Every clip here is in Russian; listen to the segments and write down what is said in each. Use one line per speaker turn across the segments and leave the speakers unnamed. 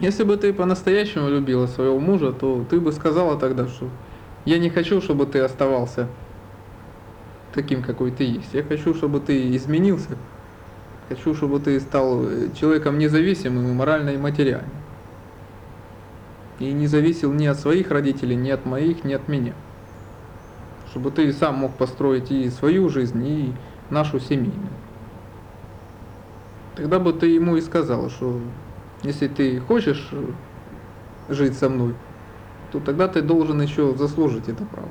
Если бы ты по-настоящему любила своего мужа, то ты бы сказала тогда, что я не хочу, чтобы ты оставался таким, какой ты есть. Я хочу, чтобы ты изменился. Хочу, чтобы ты стал человеком независимым и морально, и материально. И не зависел ни от своих родителей, ни от моих, ни от меня. Чтобы ты сам мог построить и свою жизнь, и нашу семейную. Тогда бы ты ему и сказала, что если ты хочешь жить со мной, то тогда ты должен еще заслужить это право.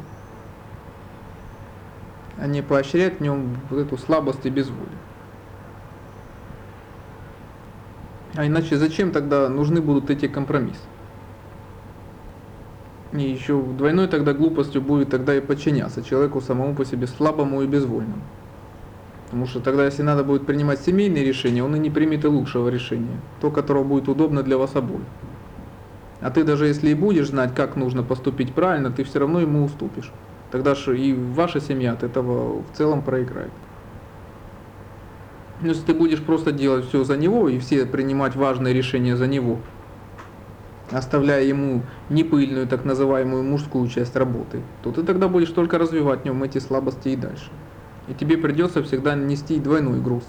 А не поощрять в нем вот эту слабость и безволие. А иначе зачем тогда нужны будут эти компромиссы? И еще двойной тогда глупостью будет тогда и подчиняться человеку самому по себе слабому и безвольному. Потому что тогда, если надо будет принимать семейные решения, он и не примет и лучшего решения, то, которое будет удобно для вас обоих. А ты даже если и будешь знать, как нужно поступить правильно, ты все равно ему уступишь. Тогда же и ваша семья от этого в целом проиграет. Но если ты будешь просто делать все за него и все принимать важные решения за него, оставляя ему непыльную так называемую мужскую часть работы, то ты тогда будешь только развивать в нем эти слабости и дальше и тебе придется всегда нести двойной груз.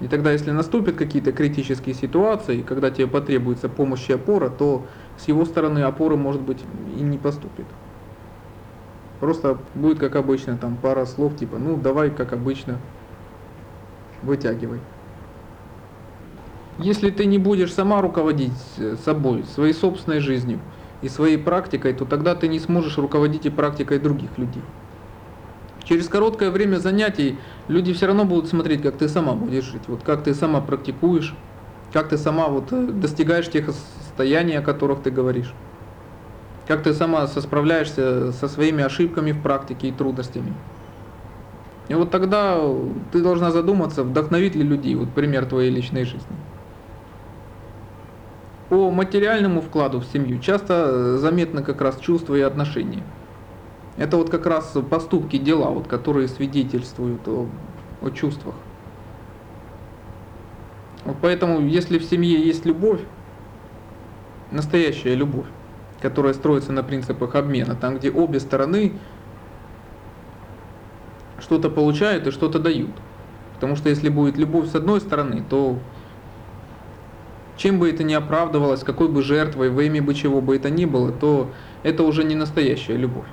И тогда, если наступят какие-то критические ситуации, когда тебе потребуется помощь и опора, то с его стороны опоры, может быть, и не поступит. Просто будет, как обычно, там пара слов, типа, ну, давай, как обычно, вытягивай. Если ты не будешь сама руководить э, собой, своей собственной жизнью и своей практикой, то тогда ты не сможешь руководить и практикой других людей. Через короткое время занятий люди все равно будут смотреть, как ты сама будешь жить, вот как ты сама практикуешь, как ты сама вот э, достигаешь тех состояний, о которых ты говоришь, как ты сама справляешься со своими ошибками в практике и трудностями. И вот тогда ты должна задуматься, вдохновит ли людей вот пример твоей личной жизни. По материальному вкладу в семью часто э, заметно как раз чувства и отношения. Это вот как раз поступки, дела, вот, которые свидетельствуют о, о чувствах. Вот поэтому, если в семье есть любовь, настоящая любовь, которая строится на принципах обмена, там, где обе стороны что-то получают и что-то дают. Потому что если будет любовь с одной стороны, то чем бы это ни оправдывалось, какой бы жертвой, во имя бы чего бы это ни было, то это уже не настоящая любовь.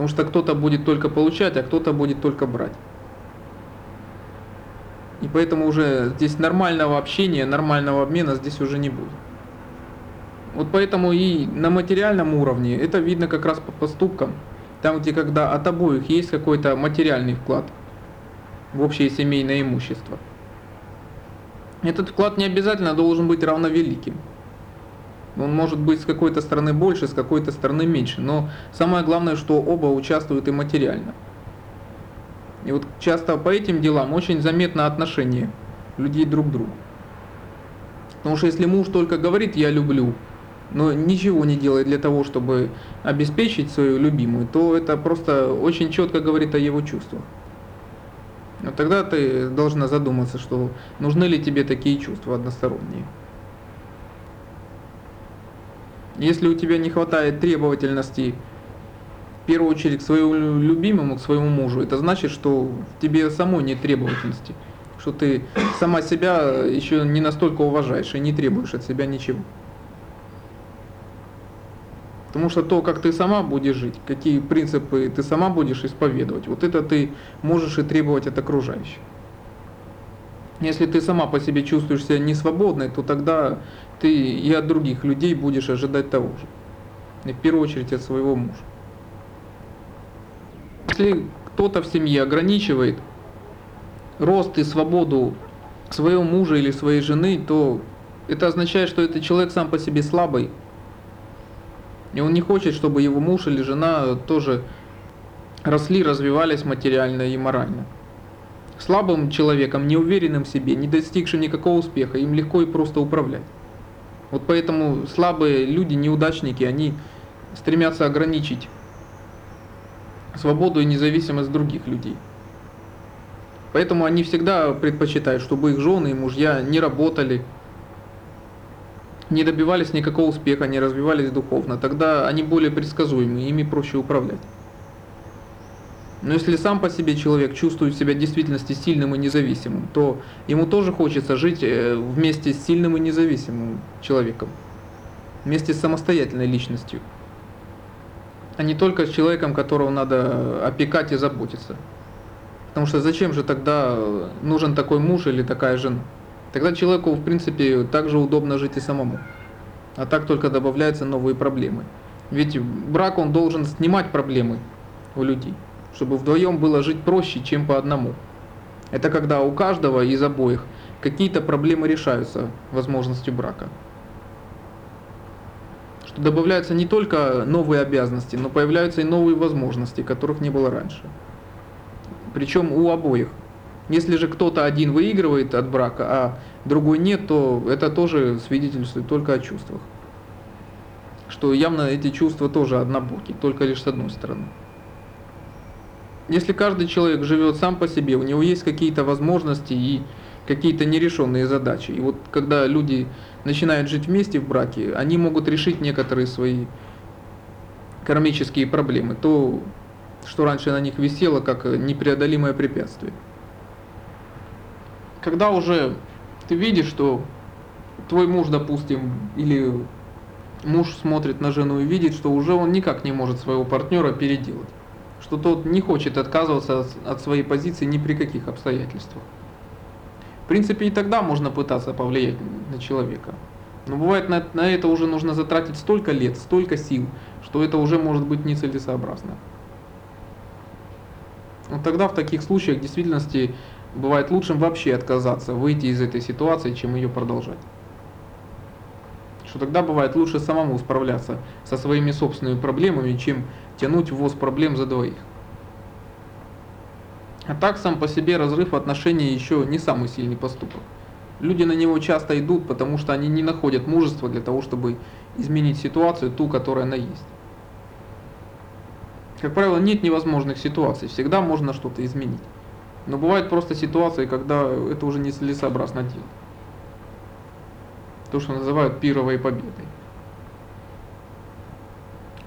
Потому что кто-то будет только получать, а кто-то будет только брать. И поэтому уже здесь нормального общения, нормального обмена здесь уже не будет. Вот поэтому и на материальном уровне это видно как раз по поступкам. Там, где когда от обоих есть какой-то материальный вклад в общее семейное имущество. Этот вклад не обязательно должен быть равновеликим. Он может быть с какой-то стороны больше, с какой-то стороны меньше. Но самое главное, что оба участвуют и материально. И вот часто по этим делам очень заметно отношение людей друг к другу. Потому что если муж только говорит «я люблю», но ничего не делает для того, чтобы обеспечить свою любимую, то это просто очень четко говорит о его чувствах. Но тогда ты должна задуматься, что нужны ли тебе такие чувства односторонние. Если у тебя не хватает требовательности, в первую очередь к своему любимому, к своему мужу, это значит, что в тебе самой нет требовательности, что ты сама себя еще не настолько уважаешь и не требуешь от себя ничего. Потому что то, как ты сама будешь жить, какие принципы ты сама будешь исповедовать, вот это ты можешь и требовать от окружающих. Если ты сама по себе чувствуешь себя несвободной, то тогда ты и от других людей будешь ожидать того же. И в первую очередь от своего мужа. Если кто-то в семье ограничивает рост и свободу своего мужа или своей жены, то это означает, что этот человек сам по себе слабый. И он не хочет, чтобы его муж или жена тоже росли, развивались материально и морально. Слабым человеком, неуверенным в себе, не достигшим никакого успеха, им легко и просто управлять. Вот поэтому слабые люди, неудачники, они стремятся ограничить свободу и независимость других людей. Поэтому они всегда предпочитают, чтобы их жены и мужья не работали, не добивались никакого успеха, не развивались духовно, тогда они более предсказуемы, ими проще управлять. Но если сам по себе человек чувствует себя в действительности сильным и независимым, то ему тоже хочется жить э, вместе с сильным и независимым человеком, вместе с самостоятельной личностью, а не только с человеком, которого надо опекать и заботиться. Потому что зачем же тогда нужен такой муж или такая жена? Тогда человеку, в принципе, также удобно жить и самому. А так только добавляются новые проблемы. Ведь брак, он должен снимать проблемы у людей чтобы вдвоем было жить проще, чем по одному. Это когда у каждого из обоих какие-то проблемы решаются возможностью брака. Что добавляются не только новые обязанности, но появляются и новые возможности, которых не было раньше. Причем у обоих. Если же кто-то один выигрывает от брака, а другой нет, то это тоже свидетельствует только о чувствах. Что явно эти чувства тоже однобоки, только лишь с одной стороны если каждый человек живет сам по себе, у него есть какие-то возможности и какие-то нерешенные задачи. И вот когда люди начинают жить вместе в браке, они могут решить некоторые свои кармические проблемы, то, что раньше на них висело, как непреодолимое препятствие. Когда уже ты видишь, что твой муж, допустим, или муж смотрит на жену и видит, что уже он никак не может своего партнера переделать что тот не хочет отказываться от своей позиции ни при каких обстоятельствах. В принципе, и тогда можно пытаться повлиять на человека. Но бывает на, на это уже нужно затратить столько лет, столько сил, что это уже может быть нецелесообразно. Вот тогда в таких случаях в действительности бывает лучшим вообще отказаться, выйти из этой ситуации, чем ее продолжать. Что тогда бывает лучше самому справляться со своими собственными проблемами, чем тянуть ввоз проблем за двоих. А так сам по себе разрыв отношений еще не самый сильный поступок. Люди на него часто идут, потому что они не находят мужества для того, чтобы изменить ситуацию, ту, которая она есть. Как правило, нет невозможных ситуаций, всегда можно что-то изменить. Но бывают просто ситуации, когда это уже не целесообразно делать. То, что называют пировой победой.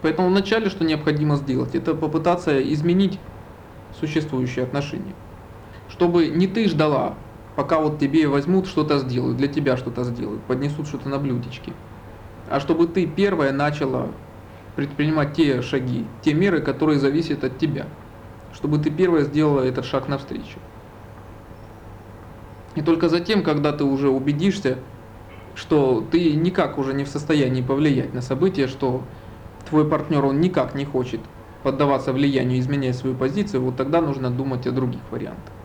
Поэтому вначале, что необходимо сделать, это попытаться изменить существующие отношения. Чтобы не ты ждала, пока вот тебе возьмут, что-то сделают, для тебя что-то сделают, поднесут что-то на блюдечке. А чтобы ты первая начала предпринимать те шаги, те меры, которые зависят от тебя. Чтобы ты первая сделала этот шаг навстречу. И только затем, когда ты уже убедишься, что ты никак уже не в состоянии повлиять на события, что твой партнер, он никак не хочет поддаваться влиянию, изменять свою позицию, вот тогда нужно думать о других вариантах.